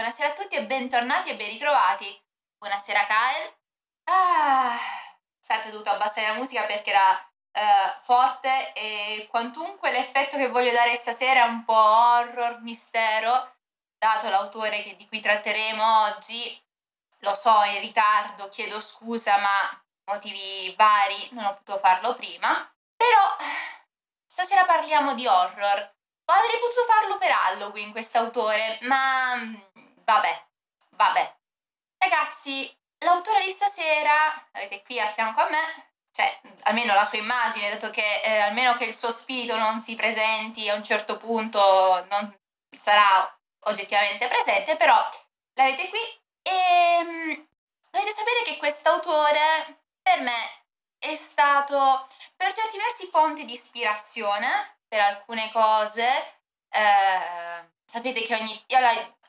buonasera a tutti e bentornati e ben ritrovati. Buonasera Kyle. Ah, aspetta, ho dovuto abbassare la musica perché era uh, forte e quantunque l'effetto che voglio dare stasera è un po' horror, mistero, dato l'autore di cui tratteremo oggi. Lo so, in ritardo, chiedo scusa, ma motivi vari non ho potuto farlo prima. Però stasera parliamo di horror Avrei potuto farlo per Halloween quest'autore, ma mm, vabbè, vabbè. Ragazzi, l'autore di stasera, avete qui a fianco a me, cioè almeno la sua immagine, dato che eh, almeno che il suo spirito non si presenti a un certo punto, non sarà oggettivamente presente, però l'avete qui e um, dovete sapere che quest'autore per me è stato per certi versi fonte di ispirazione per alcune cose. Eh, sapete che ogni... Io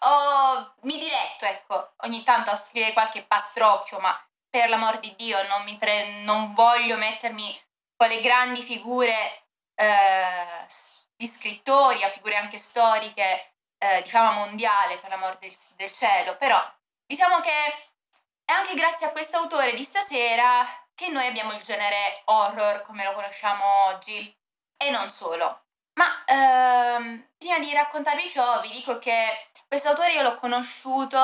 oh, mi diletto, ecco, ogni tanto a scrivere qualche pastrocchio, ma per l'amor di Dio non, pre- non voglio mettermi con le grandi figure eh, di scrittori, a figure anche storiche eh, di fama mondiale, per l'amor del, del cielo, però diciamo che è anche grazie a questo autore di stasera che noi abbiamo il genere horror come lo conosciamo oggi e non solo. Ma ehm, prima di raccontarvi ciò vi dico che questo autore io l'ho conosciuto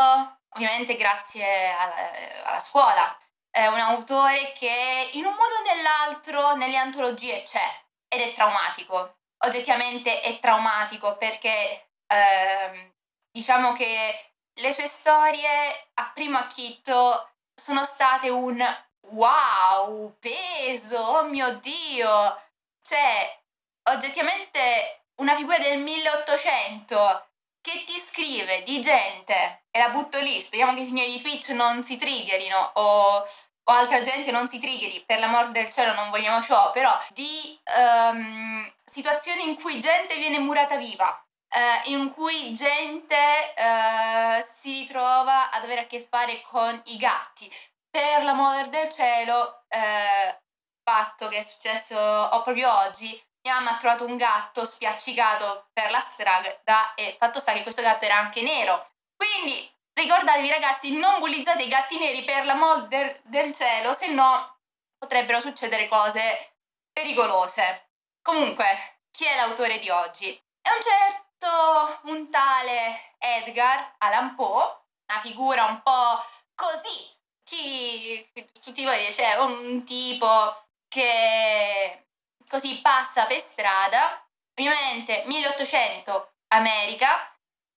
ovviamente grazie alla, alla scuola. È un autore che in un modo o nell'altro nelle antologie c'è ed è traumatico. Oggettivamente è traumatico perché ehm, diciamo che le sue storie a primo acchito sono state un wow, peso, oh mio dio. Cioè, oggettivamente una figura del 1800 che ti scrive di gente, e la butto lì, speriamo che i signori di Twitch non si triggerino o, o altra gente non si triggeri, per l'amor del cielo non vogliamo ciò, però di um, situazioni in cui gente viene murata viva, Uh, in cui gente uh, si ritrova ad avere a che fare con i gatti. Per l'amore del cielo, uh, fatto che è successo proprio oggi, mamma ha trovato un gatto spiaccicato per la strada e fatto sta che questo gatto era anche nero. Quindi ricordatevi ragazzi, non bullizzate i gatti neri per l'amor del, del cielo, se no potrebbero succedere cose pericolose. Comunque, chi è l'autore di oggi? È un certo, un tale Edgar Allan Poe, una figura un po' così. Chi, tutti voi dice, un tipo che così passa per strada, ovviamente 1800 America,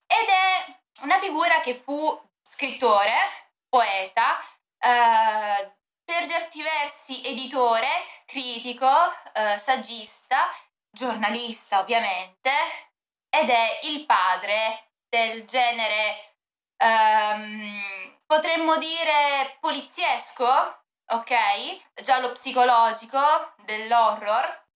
ed è una figura che fu scrittore, poeta, eh, per certi versi editore, critico, eh, saggista, giornalista ovviamente, ed è il padre del genere, ehm, potremmo dire poliziesco, ok? Giallo psicologico, dell'horror,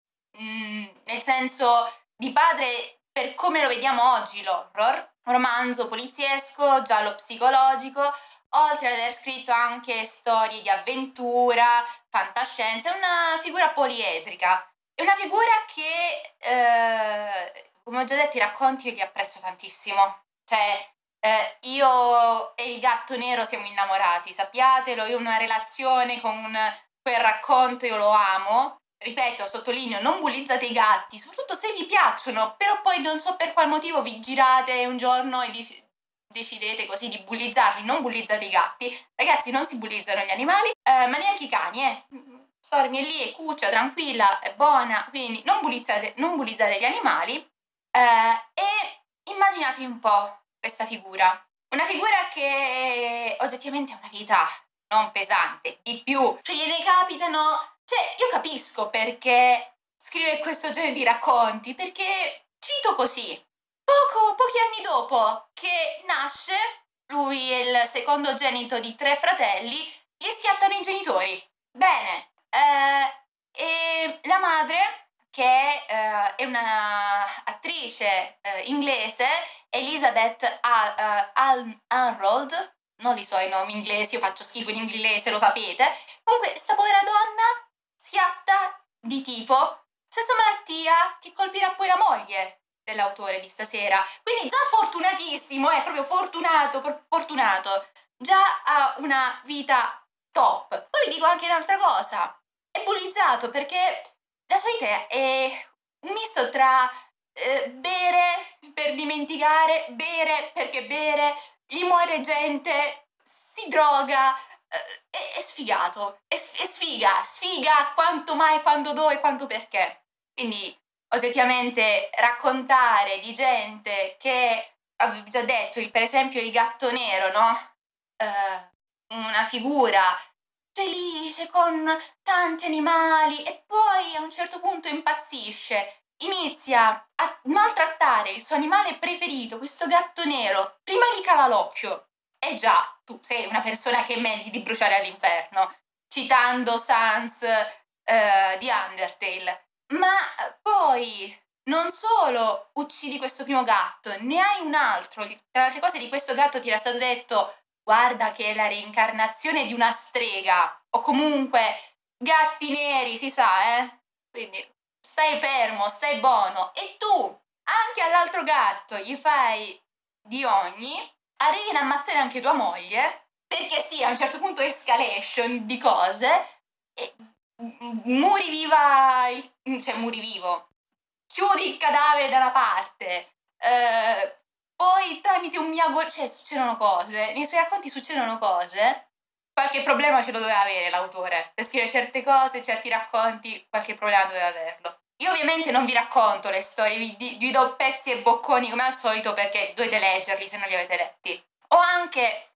mm, nel senso di padre per come lo vediamo oggi l'horror, romanzo poliziesco, giallo psicologico, oltre ad aver scritto anche storie di avventura, fantascienza, è una figura poliedrica. È una figura che, eh, come ho già detto, i racconti io li apprezzo tantissimo. Cioè, eh, io e il gatto nero siamo innamorati, sappiatelo, io ho una relazione con quel racconto, io lo amo. Ripeto, sottolineo, non bullizzate i gatti, soprattutto se vi piacciono, però poi non so per qual motivo vi girate un giorno e di- decidete così di bullizzarli, non bullizzate i gatti. Ragazzi, non si bullizzano gli animali, eh, ma neanche i cani, eh. Stormy è lì, è cuccia, tranquilla, è buona, quindi non bullizzate, non bullizzate gli animali. Eh, e immaginatevi un po' questa figura. Una figura che oggettivamente ha una vita non pesante, di più. Cioè gliene capitano... Cioè, io capisco perché scrive questo genere di racconti, perché cito così. Poco, pochi anni dopo che nasce, lui è il secondogenito di tre fratelli, gli schiattano i genitori. Bene, eh, e la madre che eh, è un'attrice eh, inglese, Elizabeth Al- uh, Arnold, non li so i nomi inglesi, io faccio schifo in inglese, lo sapete. Comunque, questa povera donna schiatta di tifo, stessa malattia che colpirà poi la moglie. dell'autore di stasera. Quindi già fortunatissimo, è proprio fortunato, fortunato. Già ha una vita top. Poi vi dico anche un'altra cosa. È bullizzato perché la sua vita è un misto tra eh, bere per dimenticare, bere perché bere, gli muore gente, si droga, eh, è, è, sfigato, è, è, sfiga, sfiga quanto mai, quando, dove, quanto perché. Quindi oggettivamente raccontare di gente che, avevo già detto, il, per esempio il gatto nero, no? Uh, una figura felice con tanti animali e poi a un certo punto impazzisce, inizia a maltrattare il suo animale preferito, questo gatto nero, prima gli cava l'occhio. E già, tu sei una persona che meriti di bruciare all'inferno, citando Sans uh, di Undertale. Ma poi non solo uccidi questo primo gatto, ne hai un altro. Tra le altre cose di questo gatto ti era stato detto guarda che è la reincarnazione di una strega o comunque gatti neri, si sa, eh? Quindi stai fermo, stai buono e tu anche all'altro gatto gli fai di ogni, arrivi ad ammazzare anche tua moglie, perché sì, a un certo punto escalation di cose e muri viva, cioè muri vivo, chiudi il cadavere da una parte, eh, poi tramite un miago, cioè succedono cose, nei suoi racconti succedono cose, qualche problema ce lo doveva avere l'autore, per scrivere certe cose, certi racconti, qualche problema doveva averlo. Io ovviamente non vi racconto le storie, vi, vi do pezzi e bocconi come al solito perché dovete leggerli se non li avete letti. Ho anche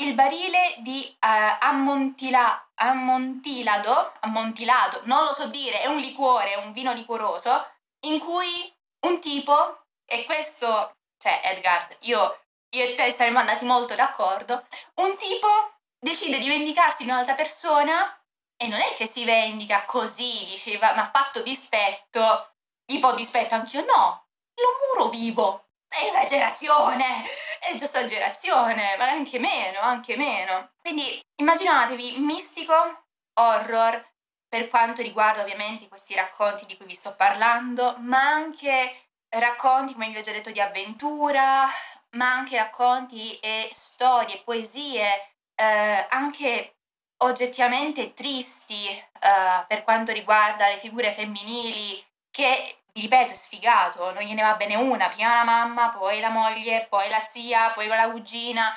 il barile di uh, ammontila, ammontilado, ammontilado, non lo so dire, è un liquore, un vino liquoroso, in cui un tipo, e questo, cioè Edgard, io, io e te saremmo andati molto d'accordo, un tipo decide di vendicarsi di un'altra persona e non è che si vendica così, diceva, ma fatto dispetto, gli fa dispetto anch'io, no, lo muro vivo, esagerazione, è esagerazione, ma anche meno, anche meno. Quindi immaginatevi mistico, horror, per quanto riguarda ovviamente questi racconti di cui vi sto parlando, ma anche racconti, come vi ho già detto, di avventura, ma anche racconti e storie, poesie, eh, anche oggettivamente tristi eh, per quanto riguarda le figure femminili che vi ripeto, è sfigato, non gliene va bene una, prima la mamma, poi la moglie, poi la zia, poi la cugina.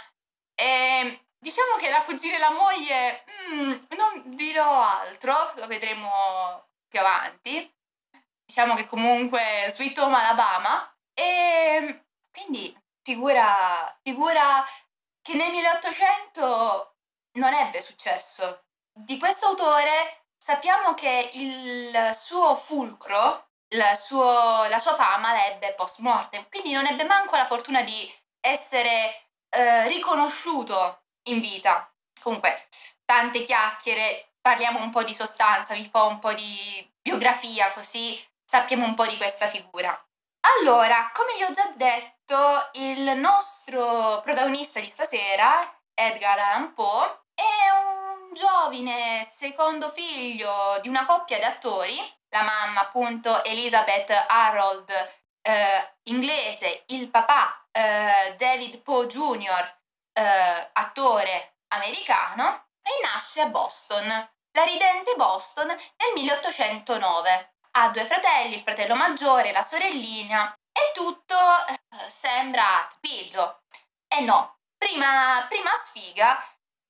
E diciamo che la cugina e la moglie, mm, non dirò altro, lo vedremo più avanti. Diciamo che comunque Sweet Home Alabama. E quindi figura, figura che nel 1800 non ebbe successo. Di questo autore sappiamo che il suo fulcro la, suo, la sua fama la ebbe post mortem, quindi non ebbe manco la fortuna di essere eh, riconosciuto in vita. Comunque, tante chiacchiere, parliamo un po' di sostanza, vi fa un po' di biografia così sappiamo un po' di questa figura. Allora, come vi ho già detto, il nostro protagonista di stasera, Edgar Allan Poe, è un giovane secondo figlio di una coppia di attori la mamma appunto Elizabeth Harold eh, inglese, il papà eh, David Poe Jr., eh, attore americano, e nasce a Boston, la ridente Boston nel 1809. Ha due fratelli, il fratello maggiore, la sorellina, e tutto eh, sembra tranquillo. E no, prima, prima sfiga,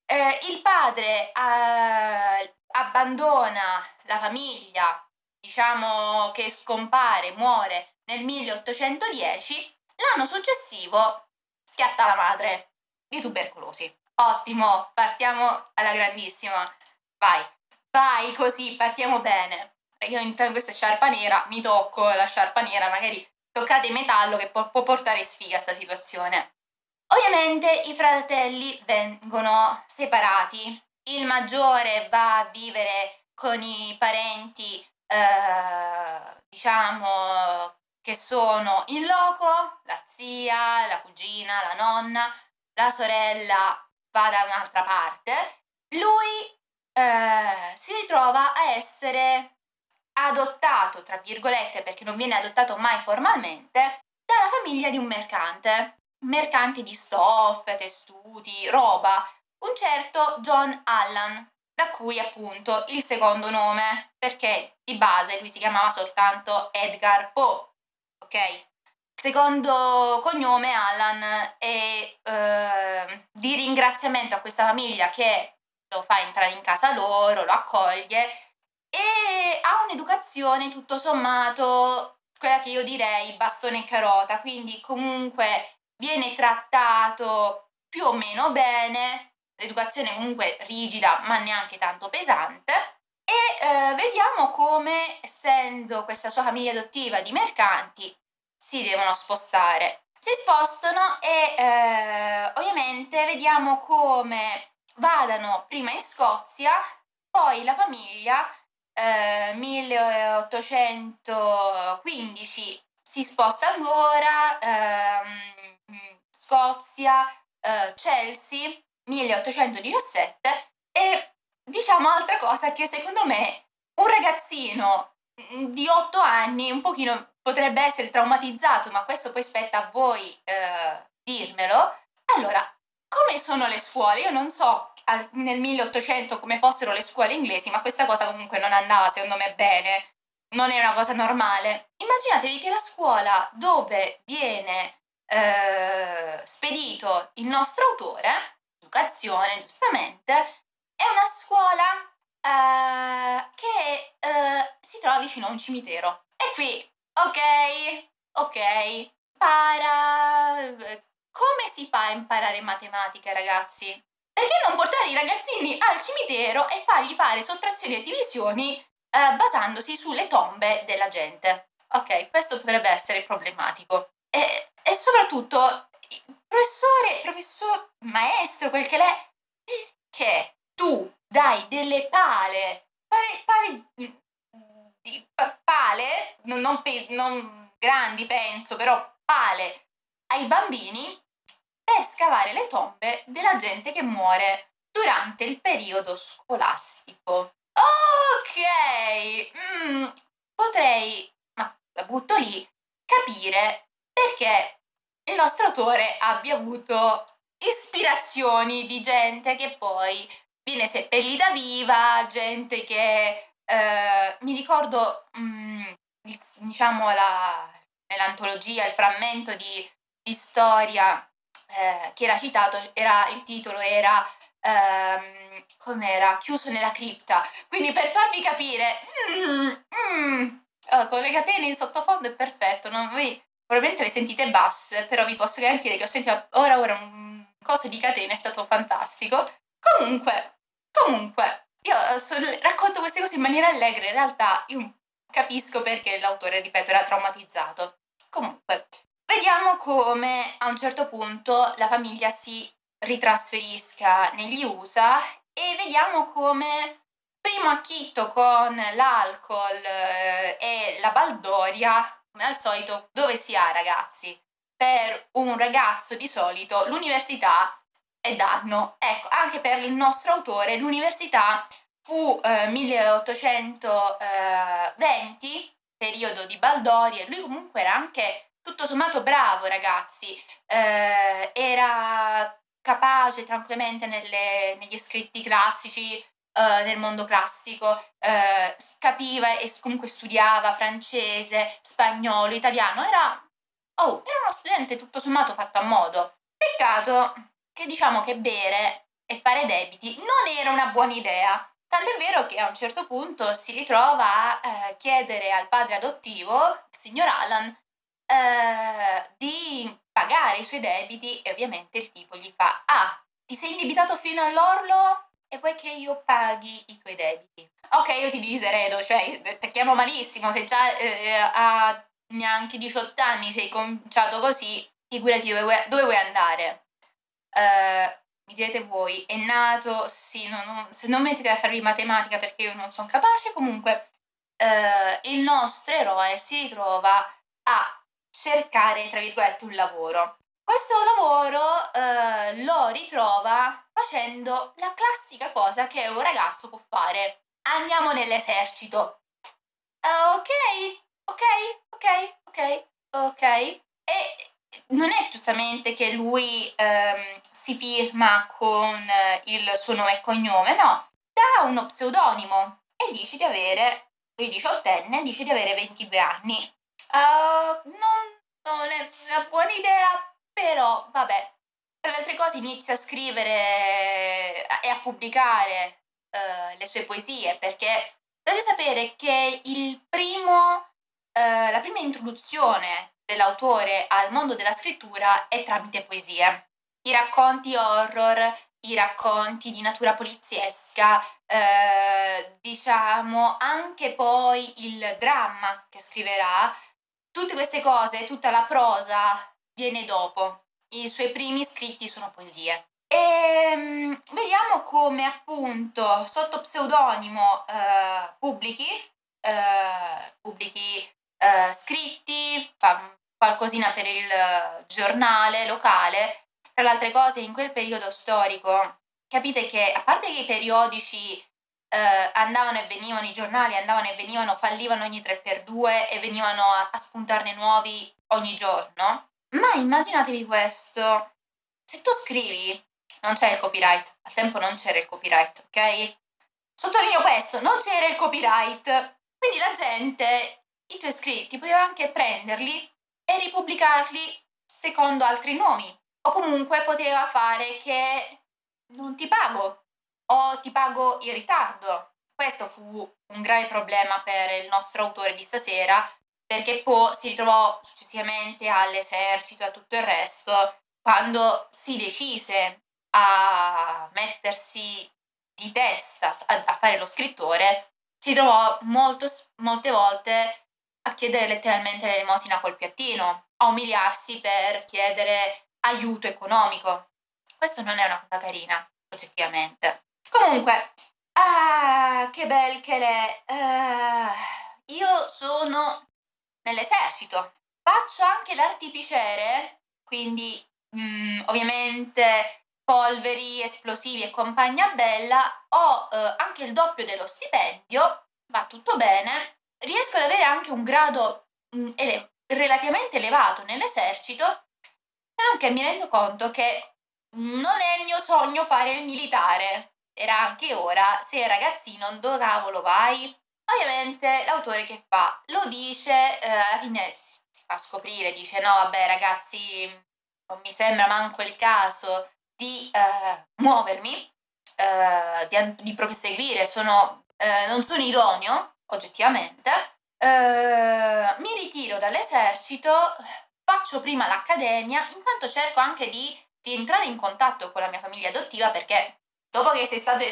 eh, il padre eh, abbandona la famiglia diciamo che scompare, muore nel 1810, l'anno successivo schiatta la madre di tubercolosi. Ottimo, partiamo alla grandissima. Vai, vai così, partiamo bene. Io in questa sciarpa nera mi tocco la sciarpa nera, magari toccate metallo che può, può portare sfiga a questa situazione. Ovviamente i fratelli vengono separati. Il maggiore va a vivere con i parenti eh, diciamo che sono in loco, la zia, la cugina, la nonna, la sorella va da un'altra parte, lui eh, si ritrova a essere adottato, tra virgolette, perché non viene adottato mai formalmente, dalla famiglia di un mercante, mercante di stoffe, tessuti, roba, un certo John Allan, da cui appunto il secondo nome, perché di base lui si chiamava soltanto Edgar Poe, ok? Secondo cognome Allan è eh, di ringraziamento a questa famiglia che lo fa entrare in casa loro, lo accoglie e ha un'educazione tutto sommato quella che io direi bastone e carota, quindi comunque viene trattato più o meno bene, l'educazione comunque rigida ma neanche tanto pesante e eh, vediamo come essendo questa sua famiglia adottiva di mercanti si devono spostare. Si spostano e eh, ovviamente vediamo come vadano prima in Scozia, poi la famiglia eh, 1815 si sposta ancora, ehm, Scozia, eh, Chelsea 1817 e diciamo altra cosa che secondo me un ragazzino mm, di 8 anni un pochino potrebbe essere traumatizzato, ma questo poi spetta a voi eh, dirmelo. Allora, come sono le scuole? Io non so al, nel 1800 come fossero le scuole inglesi, ma questa cosa comunque non andava secondo me bene, non è una cosa normale. Immaginatevi che la scuola dove viene eh, spedito il nostro autore, educazione giustamente, è una scuola eh, che eh, si trova vicino a un cimitero. E qui Ok, ok. Para... Come si fa a imparare matematica, ragazzi? Perché non portare i ragazzini al cimitero e fargli fare sottrazioni e divisioni eh, basandosi sulle tombe della gente? Ok, questo potrebbe essere problematico. E, e soprattutto, professore, professor, maestro, quel che l'è, perché tu dai delle pale, pale, pale di pale, non, non, non grandi penso, però pale ai bambini per scavare le tombe della gente che muore durante il periodo scolastico. Ok, mm, potrei, ma la butto lì, capire perché il nostro autore abbia avuto ispirazioni di gente che poi viene seppellita viva, gente che eh, mi ricordo, mm, diciamo, la, nell'antologia, il frammento di, di storia eh, che era citato, era, il titolo era ehm, com'era? Chiuso nella cripta. Quindi per farvi capire, mm, mm, oh, con le catene in sottofondo è perfetto, non, voi probabilmente le sentite basse, però vi posso garantire che ho sentito ora ora un coso di catene, è stato fantastico. Comunque, comunque, io eh, so, racconto queste cose in maniera allegra, in realtà io capisco perché l'autore, ripeto, era traumatizzato. Comunque, vediamo come a un certo punto la famiglia si ritrasferisca negli USA e vediamo come primo acchitto con l'alcol eh, e la baldoria, come al solito, dove si ha ragazzi? Per un ragazzo di solito l'università e danno. Ecco, anche per il nostro autore l'università fu eh, 1820, periodo di Baldori, e lui comunque era anche tutto sommato bravo, ragazzi. Eh, era capace tranquillamente nelle, negli scritti classici, eh, nel mondo classico, eh, capiva e comunque studiava francese, spagnolo, italiano. Era, oh, era uno studente tutto sommato fatto a modo. Peccato che diciamo che bere e fare debiti non era una buona idea. Tant'è vero che a un certo punto si ritrova a eh, chiedere al padre adottivo, il signor Alan, eh, di pagare i suoi debiti e ovviamente il tipo gli fa Ah, ti sei indebitato fino all'orlo e vuoi che io paghi i tuoi debiti? Ok, io ti diseredo, cioè ti chiamo malissimo, se già eh, a neanche 18 anni sei cominciato così, figurati dove vuoi, dove vuoi andare. Uh, mi direte voi, è nato, sì, non, non, se non mettete a farvi matematica perché io non sono capace, comunque uh, il nostro eroe si ritrova a cercare, tra virgolette, un lavoro. Questo lavoro uh, lo ritrova facendo la classica cosa che un ragazzo può fare. Andiamo nell'esercito. ok, ok, ok, ok, ok. E non è giustamente che lui ehm, si firma con il suo nome e cognome, no, dà uno pseudonimo e dice di avere, lui diciottenne, dice di avere 22 anni. Uh, non, non è una buona idea, però vabbè. Tra le altre cose inizia a scrivere e a pubblicare uh, le sue poesie perché dovete sapere che primo, uh, la prima introduzione dell'autore al mondo della scrittura è tramite poesie. I racconti horror, i racconti di natura poliziesca, eh, diciamo anche poi il dramma che scriverà, tutte queste cose, tutta la prosa viene dopo. I suoi primi scritti sono poesie. E um, vediamo come appunto sotto pseudonimo eh, pubblichi, eh, pubblichi eh, scritti, fa qualcosina per il giornale locale. Tra le altre cose, in quel periodo storico, capite che a parte che i periodici eh, andavano e venivano, i giornali andavano e venivano, fallivano ogni 3x2 e venivano a, a spuntarne nuovi ogni giorno, ma immaginatevi questo, se tu scrivi, non c'è il copyright, al tempo non c'era il copyright, ok? Sottolineo questo, non c'era il copyright, quindi la gente i tuoi scritti poteva anche prenderli e ripubblicarli secondo altri nomi. O comunque poteva fare che non ti pago o ti pago in ritardo. Questo fu un grave problema per il nostro autore di stasera perché poi si ritrovò successivamente all'esercito e a tutto il resto quando si decise a mettersi di testa a, fare lo scrittore si trovò molto, molte volte a chiedere letteralmente l'elemosina col piattino, a umiliarsi per chiedere aiuto economico. Questo non è una cosa carina, oggettivamente. Comunque, ah, che bel che l'è. Uh, io sono nell'esercito. Faccio anche l'artificiere, quindi mm, ovviamente polveri, esplosivi e compagnia bella. Ho uh, anche il doppio dello stipendio, va tutto bene riesco ad avere anche un grado mh, mm, ele- relativamente elevato nell'esercito, se non che mi rendo conto che non è il mio sogno fare il militare. Era anche ora, sei ragazzino, dove cavolo vai? Ovviamente l'autore che fa? Lo dice, eh, alla fine si fa scoprire, dice no vabbè ragazzi, non mi sembra manco il caso di eh, muovermi, eh, di, di proseguire, sono, eh, non sono idoneo oggettivamente, eh, mi ritiro dall'esercito, faccio prima l'accademia, intanto cerco anche di rientrare in contatto con la mia famiglia adottiva perché dopo che sei stato...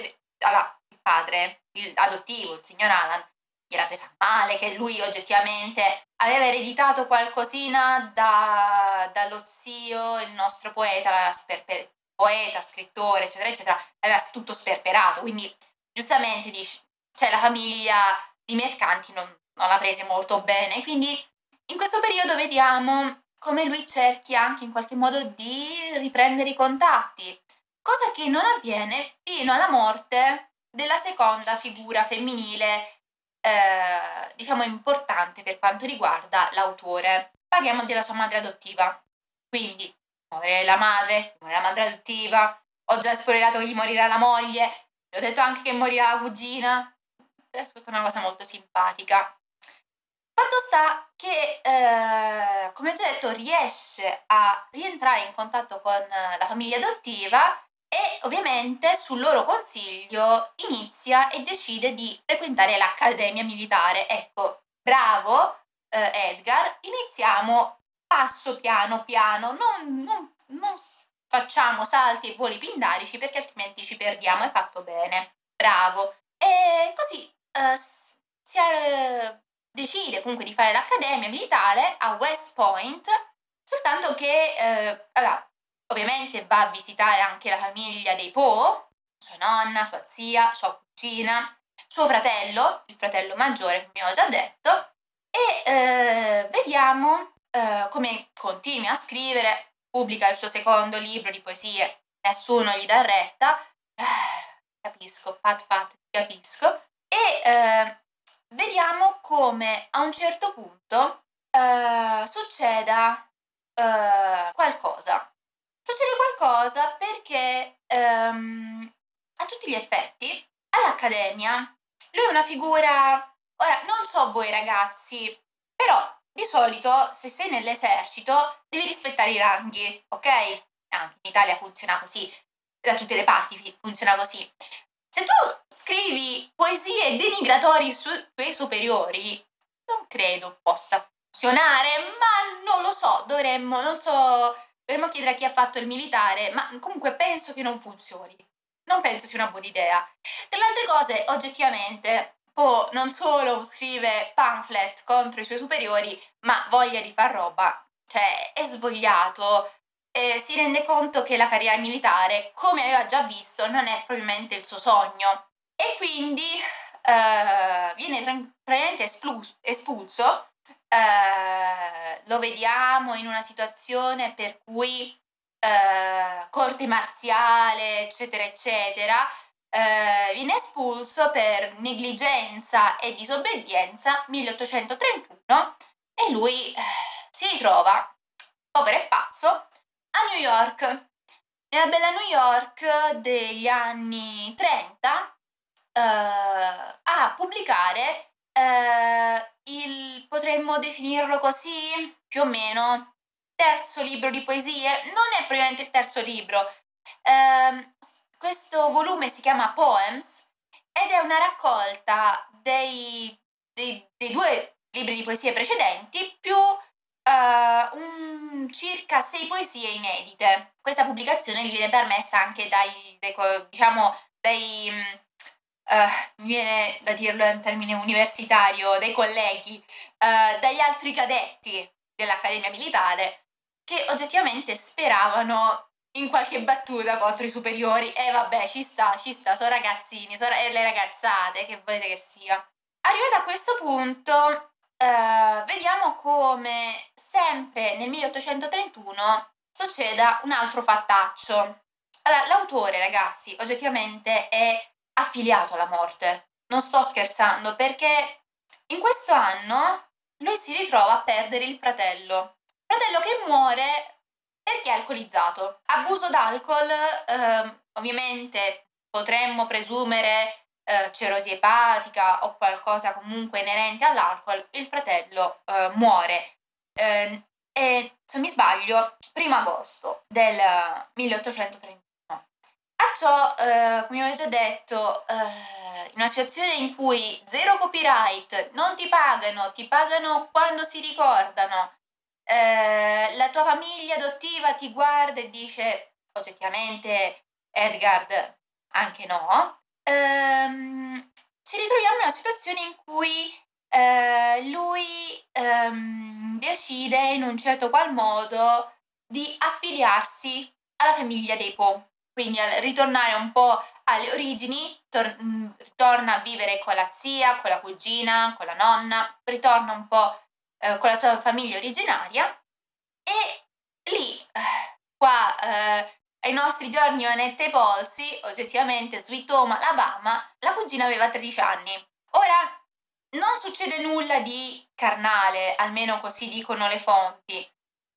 Allora, il padre, il adottivo, il signor Alan, gli era presa male, che lui oggettivamente aveva ereditato qualcosina da, dallo zio, il nostro poeta, sperper, poeta, scrittore, eccetera, eccetera, aveva tutto sperperato, quindi giustamente dice, cioè la famiglia i mercanti non, non la prese molto bene. Quindi in questo periodo vediamo come lui cerchi anche in qualche modo di riprendere i contatti, cosa che non avviene fino alla morte della seconda figura femminile, eh, diciamo importante per quanto riguarda l'autore. Parliamo della sua madre adottiva. Quindi muore la madre, muore la madre adottiva, ho già spoilerato che gli morirà la moglie, ho detto anche che morirà la cugina, è stata una cosa molto simpatica. Fatto sta che, eh, come già detto, riesce a rientrare in contatto con la famiglia adottiva e ovviamente sul loro consiglio inizia e decide di frequentare l'accademia militare. Ecco, bravo eh, Edgar, iniziamo passo piano piano, non, non, non facciamo salti e voli pindarici perché altrimenti ci perdiamo, è fatto bene, bravo. E così uh, si uh, decide comunque di fare l'accademia militare a West Point, soltanto che uh, allora, ovviamente va a visitare anche la famiglia dei Poe, sua nonna, sua zia, sua cugina, suo fratello, il fratello maggiore, come ho già detto, e vediamo come continua a scrivere, pubblica il suo secondo libro di poesie, nessuno gli dà retta, capisco, pat pat, capisco, e eh, vediamo come a un certo punto eh, succeda uh, qualcosa. Succede qualcosa perché um, a tutti gli effetti all'Accademia lui è una figura... Ora, non so voi ragazzi, però di solito se sei nell'esercito devi rispettare i ranghi, ok? Anche in Italia funziona così, da tutte le parti funziona così. Se tu scrivi poesie denigratorie sui tuoi superiori, non credo possa funzionare, ma non lo so, dovremmo, non so, dovremmo chiedere a chi ha fatto il militare, ma comunque penso che non funzioni. Non penso sia una buona idea. Tra le altre cose, oggettivamente, Po non solo scrive pamphlet contro i suoi superiori, ma voglia di far roba. Cioè, è svogliato, e si rende conto che la carriera militare, come aveva già visto, non è probabilmente il suo sogno. E quindi eh, viene praticamente espulso, espulso eh, lo vediamo in una situazione per cui eh, corte marziale, eccetera, eccetera, eh, viene espulso per negligenza e disobbedienza 1831 e lui eh, si ritrova, povero e pazzo, a New York. Nella bella New York degli anni 30 eh, a pubblicare eh, il, potremmo definirlo così, più o meno, terzo libro di poesie. Non è probabilmente il terzo libro, eh, questo volume si chiama Poems ed è una raccolta dei, dei, dei due libri di poesie precedenti più uh, un, circa sei poesie inedite. Questa pubblicazione gli viene permessa anche dai, dai diciamo, dai, uh, viene da dirlo in termine universitario, dai colleghi, uh, dagli altri cadetti dell'Accademia Militare che oggettivamente speravano in qualche battuta contro i superiori e eh, vabbè ci sta, ci sta, sono ragazzini, sono le ragazzate, che volete che sia. Arrivato a questo punto eh, vediamo come sempre nel 1831 succeda un altro fattaccio. Allora, l'autore ragazzi oggettivamente è affiliato alla morte, non sto scherzando perché in questo anno lui si ritrova a perdere il fratello. Fratello che muore perché è alcolizzato. Abuso d'alcol, eh, ovviamente potremmo presumere eh, cerosi epatica o qualcosa comunque inerente all'alcol, il fratello eh, muore. Ehm, e se mi sbaglio, primo agosto del 1831. A ciò, eh, come avevo già detto, eh, in una situazione in cui zero copyright, non ti pagano, ti pagano quando si ricordano, eh, la tua famiglia adottiva ti guarda e dice oggettivamente Edgard anche no, ehm, ci ritroviamo in una situazione in cui eh, lui ehm, decide in un certo qual modo di affiliarsi alla famiglia dei Po, quindi al ritornare un po' alle origini, tor- mm, ritorna a vivere con la zia, con la cugina, con la nonna, ritorna un po' Eh, con la sua famiglia originaria e lì, eh, qua eh, ai nostri giorni manette ai polsi, oggettivamente Sweet Home, Alabama, la cugina aveva 13 anni. Ora, non succede nulla di carnale, almeno così dicono le fonti.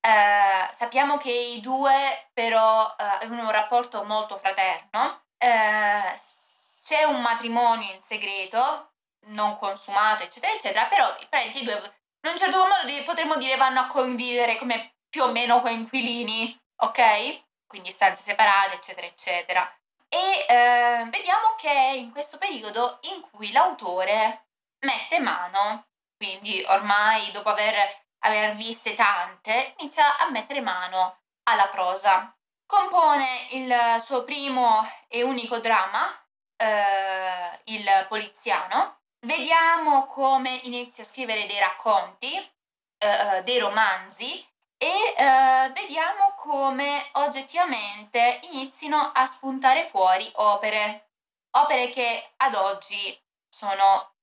Eh, sappiamo che i due però eh, avevano un rapporto molto fraterno. Eh, c'è un matrimonio in segreto, non consumato, eccetera, eccetera, però i due in un certo modo potremmo dire vanno a convivere come più o meno coinquilini, ok? Quindi stanze separate, eccetera, eccetera. E eh, vediamo che è in questo periodo in cui l'autore mette mano, quindi ormai dopo aver, aver viste tante, inizia a mettere mano alla prosa. Compone il suo primo e unico dramma, eh, il poliziano, vediamo come inizia a scrivere dei racconti, eh, dei romanzi e eh, vediamo come oggettivamente inizino a spuntare fuori opere, opere che ad oggi sono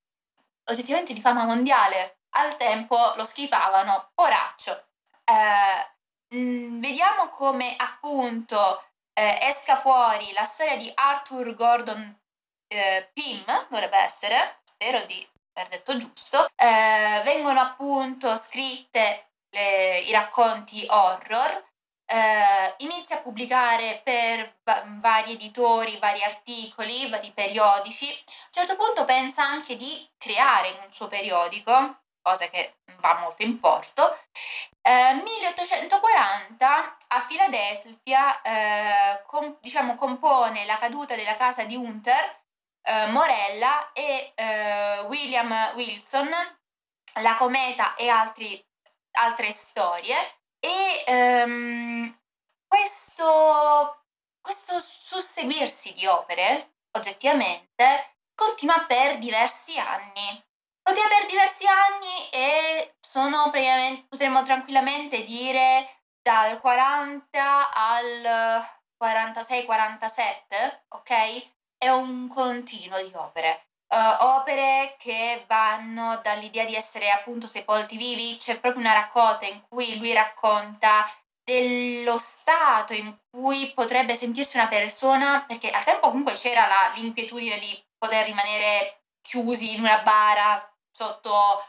oggettivamente di fama mondiale, al tempo lo schifavano, poraccio. Eh, mh, vediamo come appunto eh, esca fuori la storia di Arthur Gordon eh, Pym, dovrebbe essere, spero di aver detto giusto, eh, vengono appunto scritte le, i racconti horror, eh, inizia a pubblicare per va- vari editori, vari articoli, vari periodici. A un certo punto pensa anche di creare un suo periodico, cosa che va molto in porto. Eh, 1840 a Filadelfia eh, com- diciamo, compone la caduta della casa di Hunter, eh, Morella e eh, William Wilson, la cometa e altri, altre storie e ehm, questo, questo susseguirsi di opere, oggettivamente, continua per diversi anni. Per diversi anni e sono potremmo tranquillamente dire dal 40 al 46-47, ok? È un continuo di opere. Uh, opere che vanno dall'idea di essere appunto sepolti vivi, c'è proprio una raccolta in cui lui racconta dello stato in cui potrebbe sentirsi una persona, perché al tempo comunque c'era la, l'inquietudine di poter rimanere chiusi in una bara sotto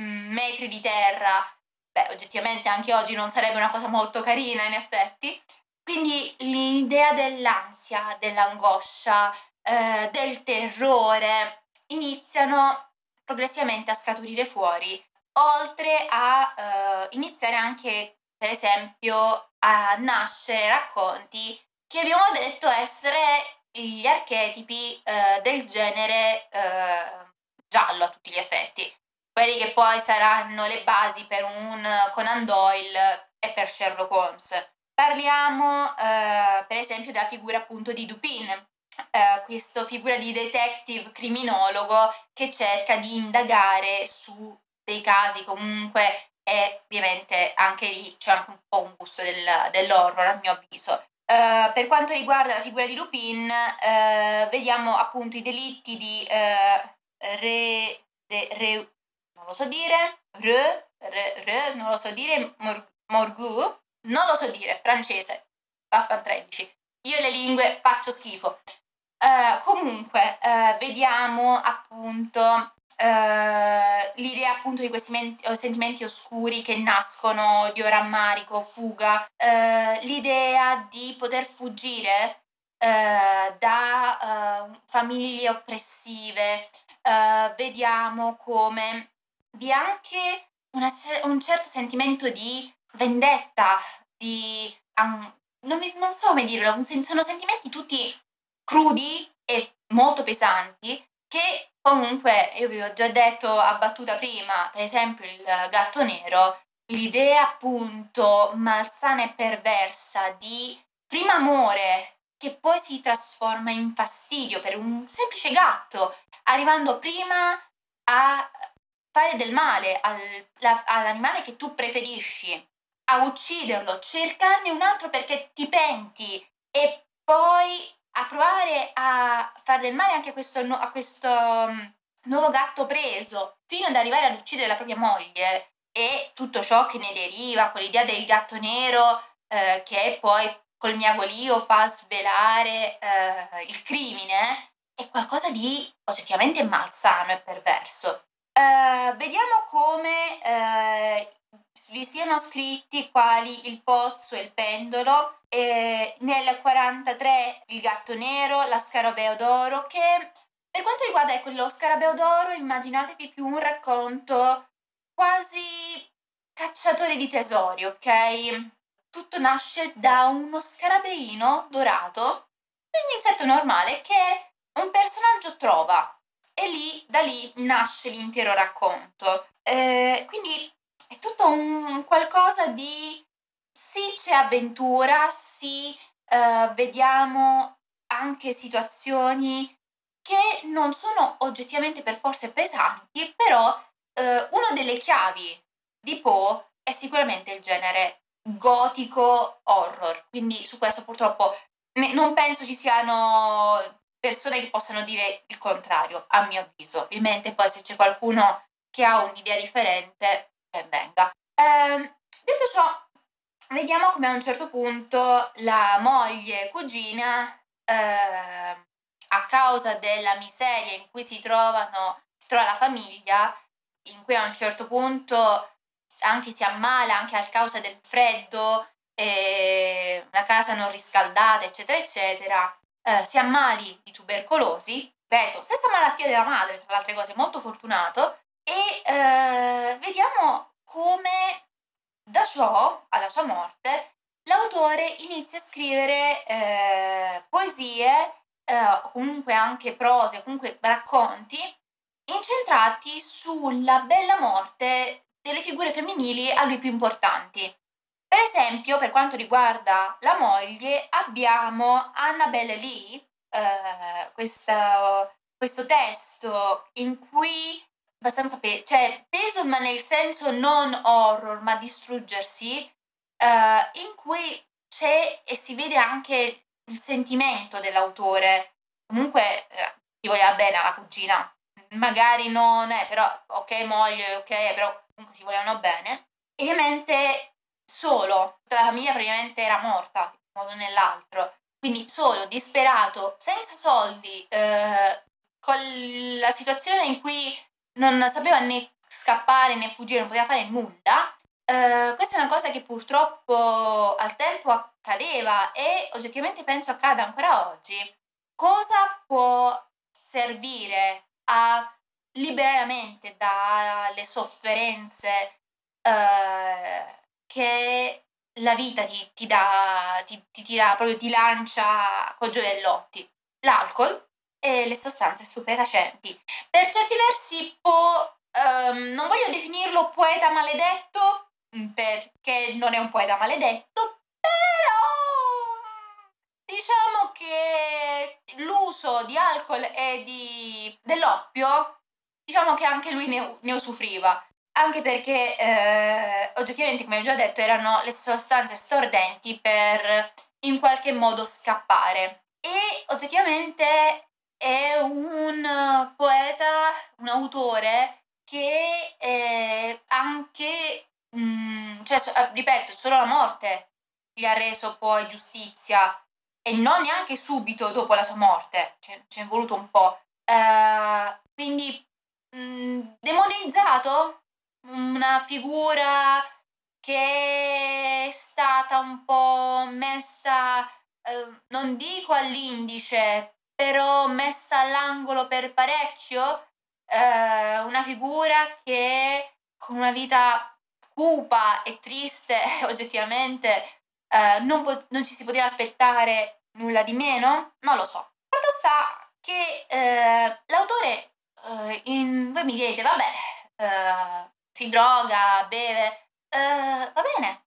mm, metri di terra. Beh, oggettivamente anche oggi non sarebbe una cosa molto carina, in effetti. Quindi l'idea dell'ansia, dell'angoscia, eh, del terrore iniziano progressivamente a scaturire fuori, oltre a eh, iniziare anche, per esempio, a nascere racconti che abbiamo detto essere gli archetipi eh, del genere eh, giallo a tutti gli effetti, quelli che poi saranno le basi per un Conan Doyle e per Sherlock Holmes. Parliamo eh, per esempio della figura appunto di Dupin, eh, questa figura di detective criminologo che cerca di indagare su dei casi comunque e ovviamente anche lì c'è anche un po' un gusto del, dell'horror a mio avviso. Uh, per quanto riguarda la figura di Lupin, uh, vediamo appunto i delitti di uh, re, de, re, non lo so dire, re, re, re non lo so dire, mor, morgu, non lo so dire, francese, Baffan 13. Io le lingue faccio schifo. Uh, comunque, uh, vediamo appunto uh, l'idea appunto di questi menti- sentimenti oscuri che nascono di rammarico, fuga, l'idea di poter fuggire da famiglie oppressive. Vediamo come. Vi è anche una, un certo sentimento di vendetta, di... Um, non, mi, non, so come dirlo, sono sentimenti tutti crudi e molto pesanti che comunque, io vi ho già detto a battuta prima, per esempio il gatto nero, l'idea appunto malsana e perversa di prima amore che poi si trasforma in fastidio per un semplice gatto, arrivando prima a fare del male al, la, all'animale che tu preferisci, a ucciderlo, cercarne un altro perché ti penti e poi a provare a fare del male anche a questo, a questo um, nuovo gatto preso, fino ad arrivare ad uccidere la propria moglie e tutto ciò che ne deriva, quell'idea del gatto nero eh, che poi col miagolio fa svelare eh, il crimine, è qualcosa di oggettivamente malsano e perverso. Uh, vediamo come uh, vi siano scritti quali il pozzo e il pendolo, e nel 43 il gatto nero, la scarabeo d'oro, che per quanto riguarda ecco, lo scarabeo d'oro immaginatevi più un racconto quasi cacciatore di tesori, ok? Tutto nasce da uno scarabeino dorato, un insetto normale che un personaggio trova e lì, da lì nasce l'intero racconto. Eh, quindi è tutto un qualcosa di sì c'è avventura, sì eh, vediamo anche situazioni che non sono oggettivamente per forza pesanti, però eh, una delle chiavi di Poe è sicuramente il genere gotico horror, quindi su questo purtroppo ne, non penso ci siano persone che possano dire il contrario, a mio avviso. Ovviamente poi se c'è qualcuno che ha un'idea differente, ben venga. Eh, detto ciò, vediamo come a un certo punto la moglie cugina, eh, a causa della miseria in cui si trovano, si trova la famiglia, in cui a un certo punto anche si ammala anche a causa del freddo, eh, la casa non riscaldata, eccetera, eccetera, eh, si ammali di tubercolosi, ripeto, stessa malattia della madre, tra le altre cose, molto fortunato, e eh, vediamo come da ciò, alla sua morte, l'autore inizia a scrivere eh, poesie, eh, comunque anche prose, comunque racconti, incentrati sulla bella morte delle figure femminili a lui più importanti. Per esempio, per quanto riguarda la moglie, abbiamo Annabelle Lee, eh, questo, questo testo in cui abbastanza pe- cioè peso ma nel senso non horror ma distruggersi uh, in cui c'è e si vede anche il sentimento dell'autore comunque eh, ti voglia bene alla cugina magari non è però ok moglie ok però comunque si volevano bene e ovviamente solo la famiglia praticamente era morta in un modo o nell'altro quindi solo disperato senza soldi eh, con la situazione in cui non sapeva né scappare né fuggire, non poteva fare nulla. Uh, questa è una cosa che purtroppo al tempo accadeva e oggettivamente penso accada ancora oggi. Cosa può servire a liberare la mente dalle sofferenze uh, che la vita ti, ti dà, ti, ti tira, proprio ti lancia con gioiellotti? L'alcol e le sostanze stupefacenti. Per certi versi può, um, non voglio definirlo poeta maledetto, mm, perché non è un poeta maledetto, però diciamo che l'uso di alcol e di, dell'oppio, diciamo che anche lui ne, ne usufruiva. Anche perché eh, oggettivamente, come ho già detto, erano le sostanze stordenti per in qualche modo scappare. E oggettivamente è un poeta, un autore che eh, anche, mh, mm, cioè, eh, ripeto, solo la morte gli ha reso poi giustizia e non neanche subito dopo la sua morte, cioè, ci è voluto un po'. Uh, quindi mm, demonizzato, una figura che è stata un po' messa, uh, non dico all'indice, però messa all'angolo per parecchio, eh, una figura che con una vita cupa e triste oggettivamente eh, non, po- non, ci si poteva aspettare nulla di meno? Non lo so. Fatto sta che eh, l'autore, eh, in, voi mi direte, vabbè, eh, si droga, beve, eh, va bene.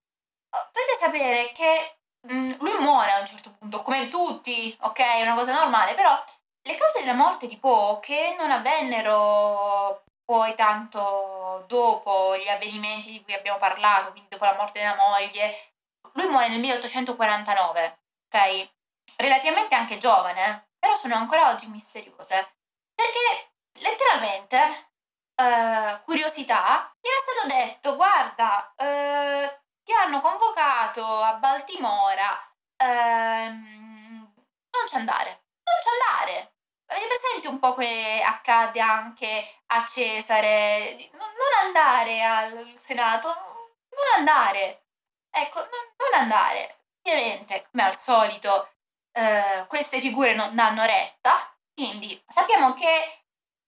Dovete sapere che Mm, lui muore a un certo punto, come tutti, ok? È una cosa normale, però le cause della morte di Poe che non avvennero poi tanto dopo gli avvenimenti di cui abbiamo parlato, quindi dopo la morte della moglie, lui muore nel 1849, ok? Relativamente anche giovane, però sono ancora oggi misteriose, perché letteralmente, uh, curiosità, gli era stato detto, guarda, uh, ti hanno convocato a Baltimora, ehm, non ci andare, non ci andare. Avete presente un po' come accade anche a Cesare? Non andare al Senato, non andare. Ecco, non andare. Ovviamente, come al solito, eh, queste figure non danno retta, quindi sappiamo che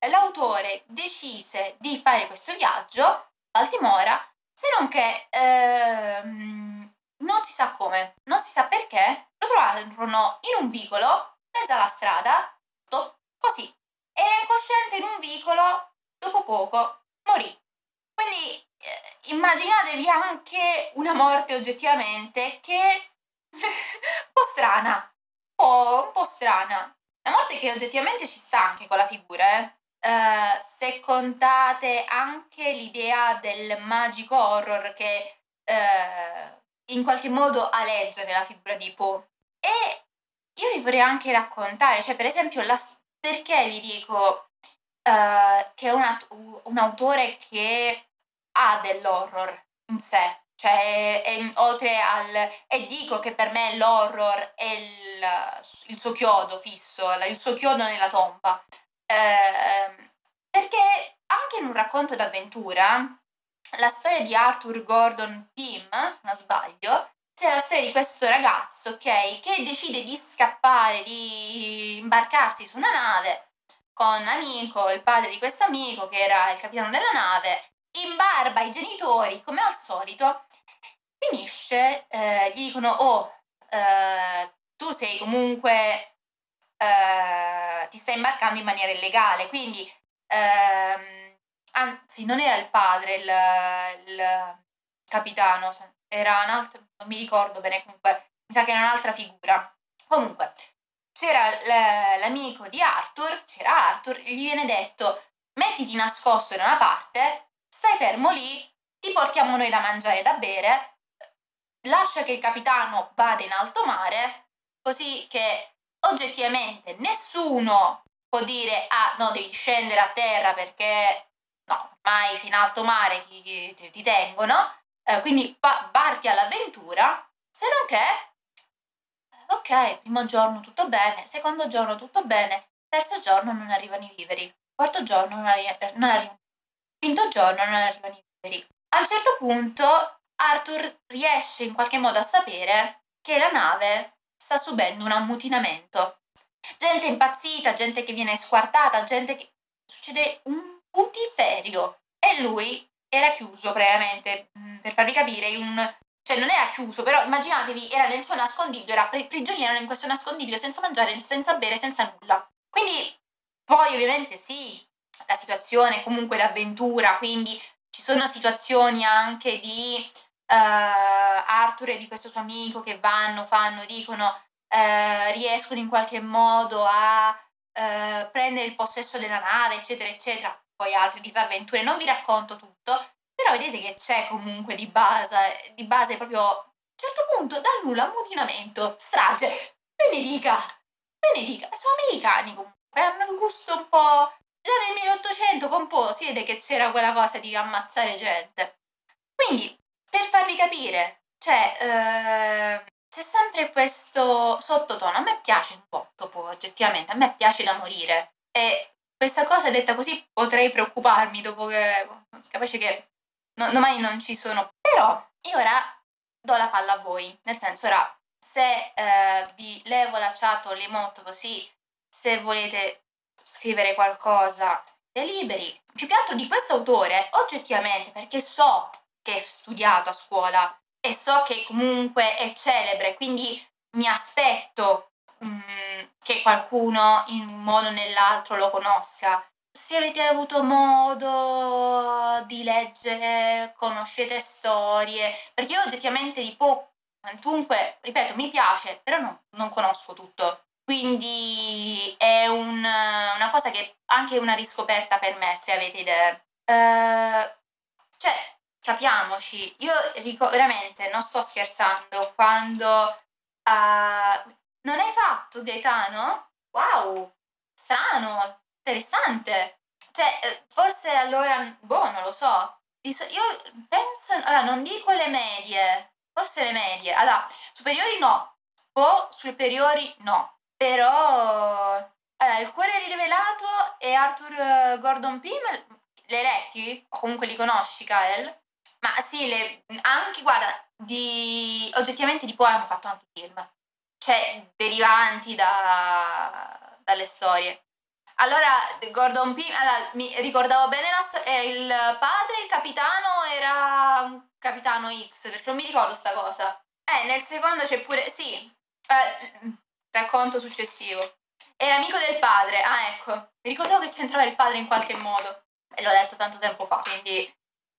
l'autore decise di fare questo viaggio Baltimora se non che ehm, non si sa come, non si sa perché, lo trovarono in un vicolo, mezzo alla strada, così. Era incosciente in un vicolo, dopo poco morì. Quindi eh, immaginatevi anche una morte oggettivamente che un po' strana, un po', un po' strana. La morte che oggettivamente ci sta anche con la figura, eh. Uh, se contate anche l'idea del magico horror che uh, in qualche modo aleggia nella figura di Poe. E io vi vorrei anche raccontare, cioè per esempio, la, perché vi dico uh, che è una, un autore che ha dell'horror in sé, cioè è, oltre al... e dico che per me l'horror è il, il suo chiodo fisso, il suo chiodo nella tomba. Ehm, perché anche in un racconto d'avventura la storia di Arthur Gordon Pym, se non sbaglio, c'è la storia di questo ragazzo, ok, che decide di scappare, di imbarcarsi su una nave con amico, il padre di questo amico che era il capitano della nave, imbarba i genitori come al solito, finisce, eh, gli dicono, oh, eh, tu sei comunque, eh, ti stai imbarcando in maniera illegale, quindi, ehm, anzi, non era il padre il, il capitano, era un altro, non mi ricordo bene, comunque, mi sa che era un'altra figura. Comunque, c'era l'amico di Arthur, c'era Arthur, gli viene detto, mettiti nascosto da una parte, stai fermo lì, ti portiamo noi da mangiare e da bere, lascia che il capitano vada in alto mare, così che oggettivamente nessuno può dire ah no devi scendere a terra perché no, ormai sei in alto mare ti, ti, ti tengono, eh, quindi pa- parti all'avventura, se non che ok, primo giorno tutto bene, secondo giorno tutto bene, terzo giorno non arrivano i viveri, quarto giorno non, arri- non arrivano, quinto giorno non arrivano i viveri. A un certo punto Arthur riesce in qualche modo a sapere che la nave sta subendo un ammutinamento. Gente impazzita, gente che viene squartata, gente che... succede un putiferio. E lui era chiuso praticamente, mm, per farvi capire, in un... cioè non era chiuso, però immaginatevi, era nel suo nascondiglio, era prigioniero in questo nascondiglio senza mangiare, senza bere, senza nulla. Quindi poi ovviamente sì, la situazione, comunque l'avventura, quindi ci sono situazioni anche di Arthur e di questo suo amico che vanno, fanno, dicono, uh, riescono in qualche modo a uh, prendere il possesso della nave, eccetera, eccetera. Poi altre disavventure, non vi racconto tutto, però vedete che c'è comunque di base, di base proprio a un certo punto dal nulla ammutinamento, strage, benedica, benedica, sono americani comunque, hanno un gusto un po'... Già nel 1800 con che c'era quella cosa di ammazzare gente. Quindi per farvi capire, cioè, eh, c'è sempre questo sottotono. A me piace un po' dopo, oggettivamente, a me piace da morire. E questa cosa detta così potrei preoccuparmi dopo che, capace che no, domani non ci sono. Però, io ora do la palla a voi. Nel senso, ora, se eh, vi levo la chat o l'emote così, se volete scrivere qualcosa, siete liberi. Più che altro di questo autore, oggettivamente, perché so che è studiato a scuola e so che comunque è celebre, quindi mi aspetto mh, mm, che qualcuno in un modo o nell'altro lo conosca. Se avete avuto modo di leggere, conoscete storie, perché io oggettivamente di po' quantunque, ripeto, mi piace, però no, non conosco tutto. Quindi è un, una cosa che anche una riscoperta per me, se avete idee. Uh, cioè, capiamoci, io dico veramente, non sto scherzando, quando uh, non hai fatto Gaetano? Wow, strano, interessante. Cioè, eh, forse allora, boh, non lo so. Io penso, allora, non dico le medie, forse le medie. Allora, superiori no, o superiori no. Però, allora, il cuore rivelato e Arthur eh, Gordon Pym, hai letti? O comunque li conosci, Kael? Ma sì, le, anche, guarda, di, oggettivamente di poi hanno fatto anche film. Cioè, derivanti da, dalle storie. Allora, Gordon Pym, allora, mi ricordavo bene la storia, il padre, il capitano, era un capitano X, perché non mi ricordo sta cosa. Eh, nel secondo c'è pure, sì, eh, racconto successivo. Era amico del padre, ah ecco, mi ricordavo che c'entrava il padre in qualche modo. E l'ho letto tanto tempo fa, quindi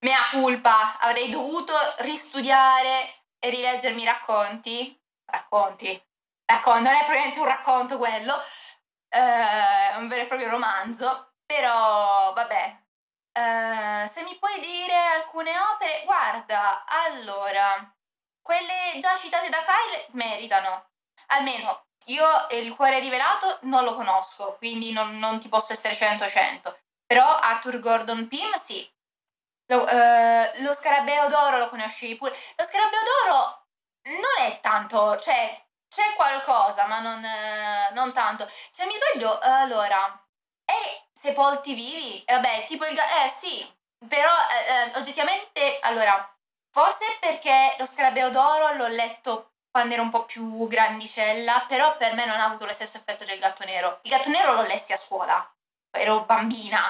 mea culpa, avrei dovuto ristudiare e rileggermi i racconti. Racconti. Racconto, non è probabilmente un racconto quello, eh, un vero e proprio romanzo, però vabbè. Eh, se mi puoi dire alcune opere, guarda, allora, quelle già citate da Kyle meritano. Almeno io il cuore rivelato non lo conosco, quindi non, non ti posso essere 100-100. Però Arthur Gordon Pym sì, lo, uh, lo scarabeo d'oro lo conosci pure. Lo scarabeo d'oro non è tanto, cioè c'è qualcosa, ma non, uh, non tanto. Se mi sbaglio, uh, allora, è Sepolti Vivi? Eh, vabbè, tipo il... Eh sì, però eh, eh, oggettivamente, allora, forse perché lo Scarabeo d'Oro l'ho letto quando ero un po' più grandicella, però per me non ha avuto lo stesso effetto del gatto nero. Il gatto nero l'ho lessi a scuola, ero bambina,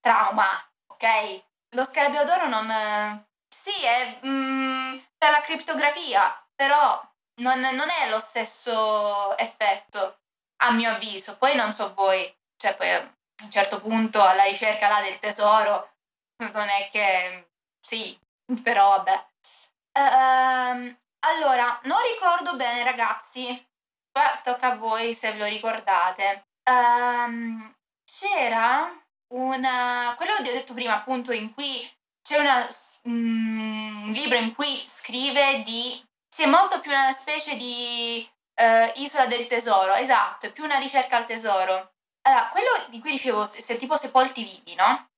trauma, ok? Lo Scarabeo d'Oro non... Sì, è mm, per la criptografia, però non, non è lo stesso effetto, a mio avviso. Poi non so voi, cioè poi a un certo punto alla ricerca là del tesoro, non è che... Sì, però vabbè. Uh, allora, non ricordo bene ragazzi, qua tocca a voi se ve lo ricordate. Um, c'era una... quello che ho detto prima appunto in cui c'è una, mm, un libro in cui scrive di... sì, è molto più una specie di uh, isola del tesoro, esatto, più una ricerca al tesoro. Allora, quello di cui dicevo, se, tipo sepolti vivi, no?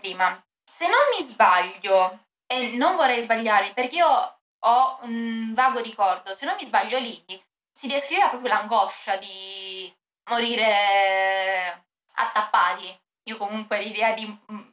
Prima. Se non mi sbaglio, e non vorrei sbagliarmi perché io ho un vago ricordo, se non mi sbaglio lì, si descriveva proprio l'angoscia di morire attappati. Io comunque l'idea di... Mm,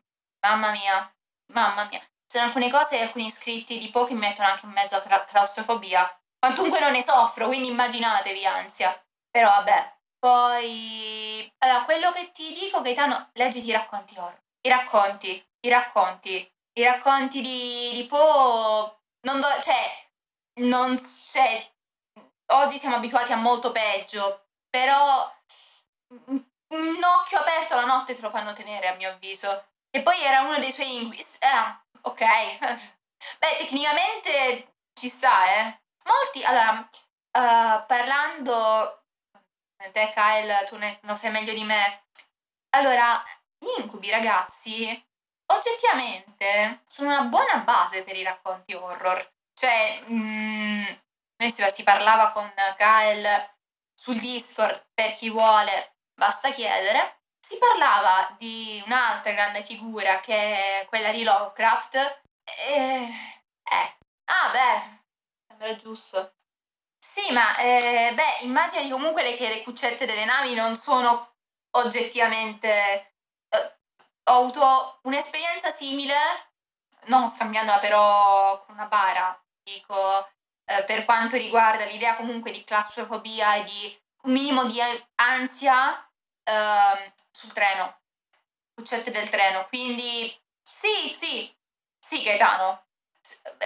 mamma mia, mamma mia. Sono alcune cose e alcuni iscritti di po' che mi mettono anche in mezzo a tra- claustrofobia. Quantunque non ne soffro, quindi immaginatevi ansia. Però vabbè. Poi... Allora, quello che ti dico, Gaetano, leggiti i racconti horror. I racconti, i racconti i racconti di, di Poe non do, cioè non c'è oggi siamo abituati a molto peggio però un occhio aperto la notte te lo fanno tenere a mio avviso. E poi era uno dei suoi inquis eh, ok. Beh tecnicamente ci sta eh. Molti allora uh, parlando te Kyle tu ne, lo sai meglio di me. Allora gli incubi ragazzi oggettivamente sono una buona base per i racconti horror. Cioè, mm, noi si, parlava con Kael sul Discord, per chi vuole, basta chiedere. Si parlava di un'altra grande figura che è quella di Lovecraft. E... Eh. Ah, beh, sembra giusto. Sì, ma eh, beh, immagini comunque che le cuccette delle navi non sono oggettivamente ho avuto un'esperienza simile, non scambiandola però con una bara, dico, eh, per quanto riguarda l'idea comunque di claustrofobia e di un minimo di ansia eh, sul treno, cuccette del treno. Quindi sì, sì, sì Gaetano.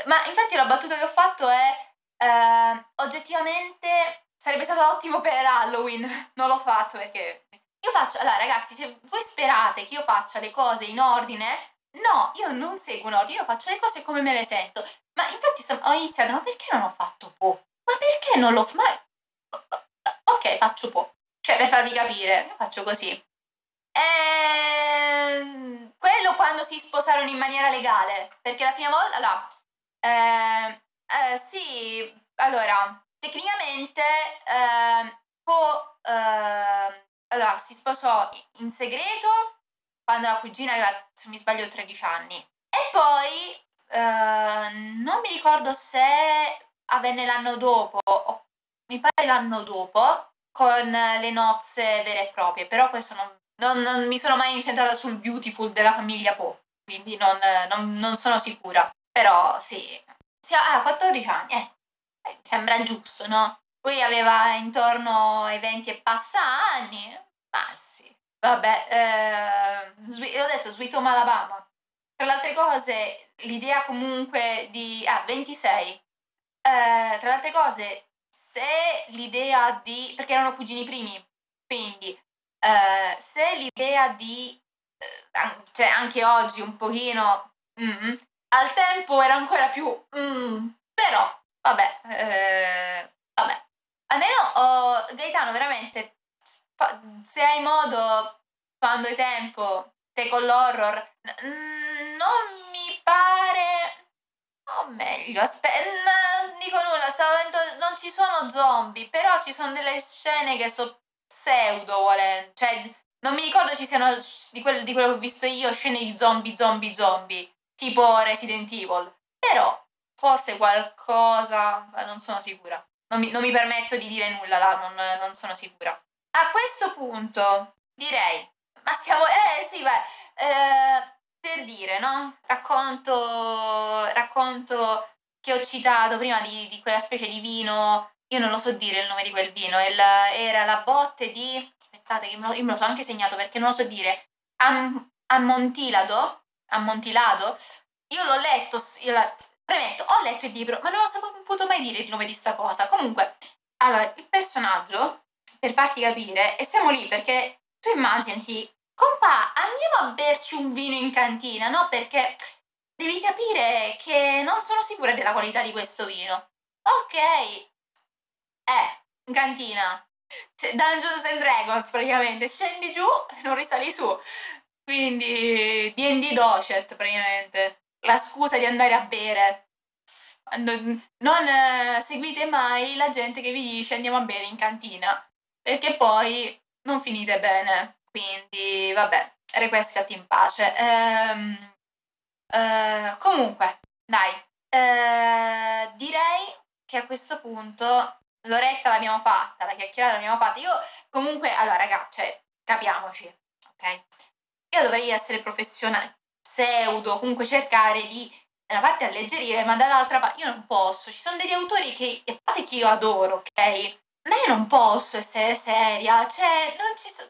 Ma infatti la battuta che ho fatto è eh, oggettivamente sarebbe stato ottimo per Halloween. Non l'ho fatto perché io faccio, allora ragazzi, se voi sperate che io faccia le cose in ordine, no, io non seguo un ordine, io faccio le cose come me le sento. Ma infatti ho iniziato, ma perché non ho fatto Po? Ma perché non l'ho fatto? Ok, faccio Po. Cioè, per farvi capire, io faccio così. E... Ehm, quello quando si sposarono in maniera legale, perché la prima volta, allora, eh, eh, sì, allora, tecnicamente eh, Po eh, allora, si sposò in segreto quando la cugina aveva, se mi sbaglio, 13 anni. E poi, eh, non mi ricordo se avvenne l'anno dopo, mi pare l'anno dopo, con le nozze vere e proprie, però questo non, non, non mi sono mai incentrata sul beautiful della famiglia Poe, quindi non, non, sono sicura. Però sì, sì ah, 14 anni, ecco, eh, sembra giusto, no? Lui aveva intorno ai 20 e passa anni. Ma sì. Vabbè, eh, ho detto Sweet Home Alabama. Tra le altre cose, l'idea comunque di... Ah, 26. Eh, tra le altre cose, se l'idea di... perché erano cugini primi, quindi eh, se l'idea di... Eh, cioè anche oggi un pochino... Mm, al tempo era ancora più... Mm, però, vabbè, eh, vabbè. Almeno oh, Gaetano veramente fa, se hai modo quando hai tempo te con l'horror n- non mi pare o meglio aspetta non dico nulla stavo avendo, non ci sono zombie però ci sono delle scene che sono pseudo volendo cioè non mi ricordo ci siano di quello, di quello che ho visto io scene di zombie zombie zombie tipo Resident Evil però forse qualcosa non sono sicura non mi, non mi permetto di dire nulla là, non, non, sono sicura. A questo punto direi, ma siamo, eh sì, beh, eh, per dire, no? Racconto, racconto che ho citato prima di, di, quella specie di vino, io non lo so dire il nome di quel vino, il, era la botte di, aspettate che me lo, io me lo so anche segnato perché non lo so dire, Am, Ammontilado, Ammontilado, io l'ho letto, io la, premetto, ho letto il libro, ma non ho saputo mai dire il nome di sta cosa. Comunque, allora, il personaggio, per farti capire, e siamo lì perché tu immaginati Compa, andiamo a berci un vino in cantina, no? Perché devi capire che non sono sicura della qualità di questo vino. Ok. Eh, in cantina. Dungeons and Dragons praticamente. Scendi giù e non risali su. Quindi D&D Docet praticamente. La scusa di andare a bere. Non eh, seguite mai la gente che vi dice andiamo a bere in cantina. Perché poi non finite bene. Quindi, vabbè, requiescati in pace. Ehm, eh, comunque, dai, eh, direi che a questo punto l'oretta l'abbiamo fatta, la chiacchierata l'abbiamo fatta. Io comunque, allora ragazzi, cioè, capiamoci, ok? Io dovrei essere professionale, pseudo, comunque cercare di da una parte alleggerire, ma dall'altra parte io non posso. Ci sono degli autori che, a parte che io adoro, ok? Ma io non posso essere seria, cioè, non ci so,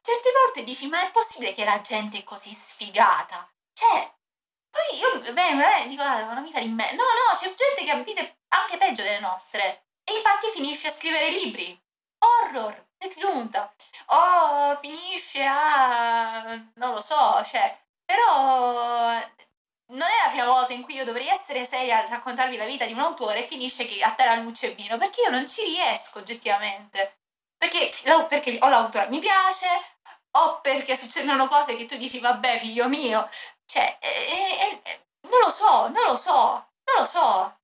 certe volte dici, ma è possibile che la gente è così sfigata? Cioè, poi io vengo e dico, ah, una vita di me. No, no, c'è gente che ha vite anche peggio delle nostre. E infatti finisce a scrivere libri. Horror, è giunta. O finisce a... non lo so, cioè... Però non è la prima volta in cui io dovrei essere seria a raccontarvi la vita di un autore e finisce che a terra luce e vino, perché io non ci riesco oggettivamente. Perché, perché o l'autore mi piace, o perché succedono cose che tu dici, vabbè, figlio mio. Cioè, eh, eh, non lo so, non lo so, non lo so.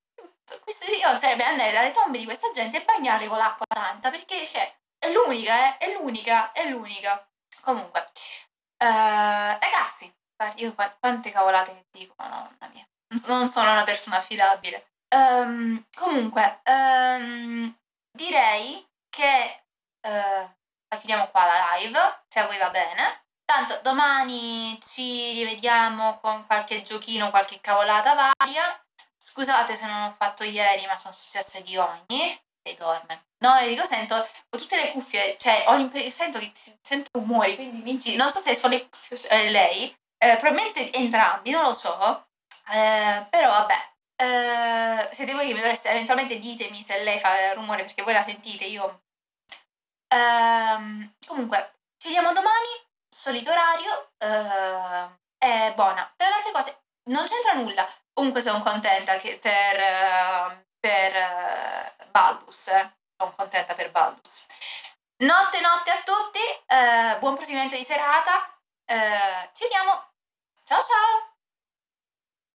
Questo io sarebbe andare dalle tombe di questa gente e bagnarle con l'acqua santa, perché cioè, è l'unica, eh, è l'unica, è l'unica. Comunque, uh, ragazzi, io quante cavolate che dico, madonna mia. Non sono una persona affidabile. Um, comunque, um, direi che uh, chiudiamo qua la live, se a voi va bene. Tanto domani ci rivediamo con qualche giochino, qualche cavolata varia. Scusate se non ho fatto ieri, ma sono successe di ogni. E dorme. No, dico, sento ho tutte le cuffie, cioè ho sento che sento rumori, quindi. Non so se sono le cuffie eh, lei, eh, probabilmente entrambi, non lo so, eh, però vabbè. Eh, siete voi che mi dovreste eventualmente ditemi se lei fa rumore perché voi la sentite, io. Ehm, comunque, ci vediamo domani, solito orario. è buona. Tra le altre cose, non c'entra nulla. Comunque sono contenta che per, per Baldus. Sono contenta per Baldus. Notte notte a tutti, buon proseguimento di serata eh, ci vediamo. Ciao ciao!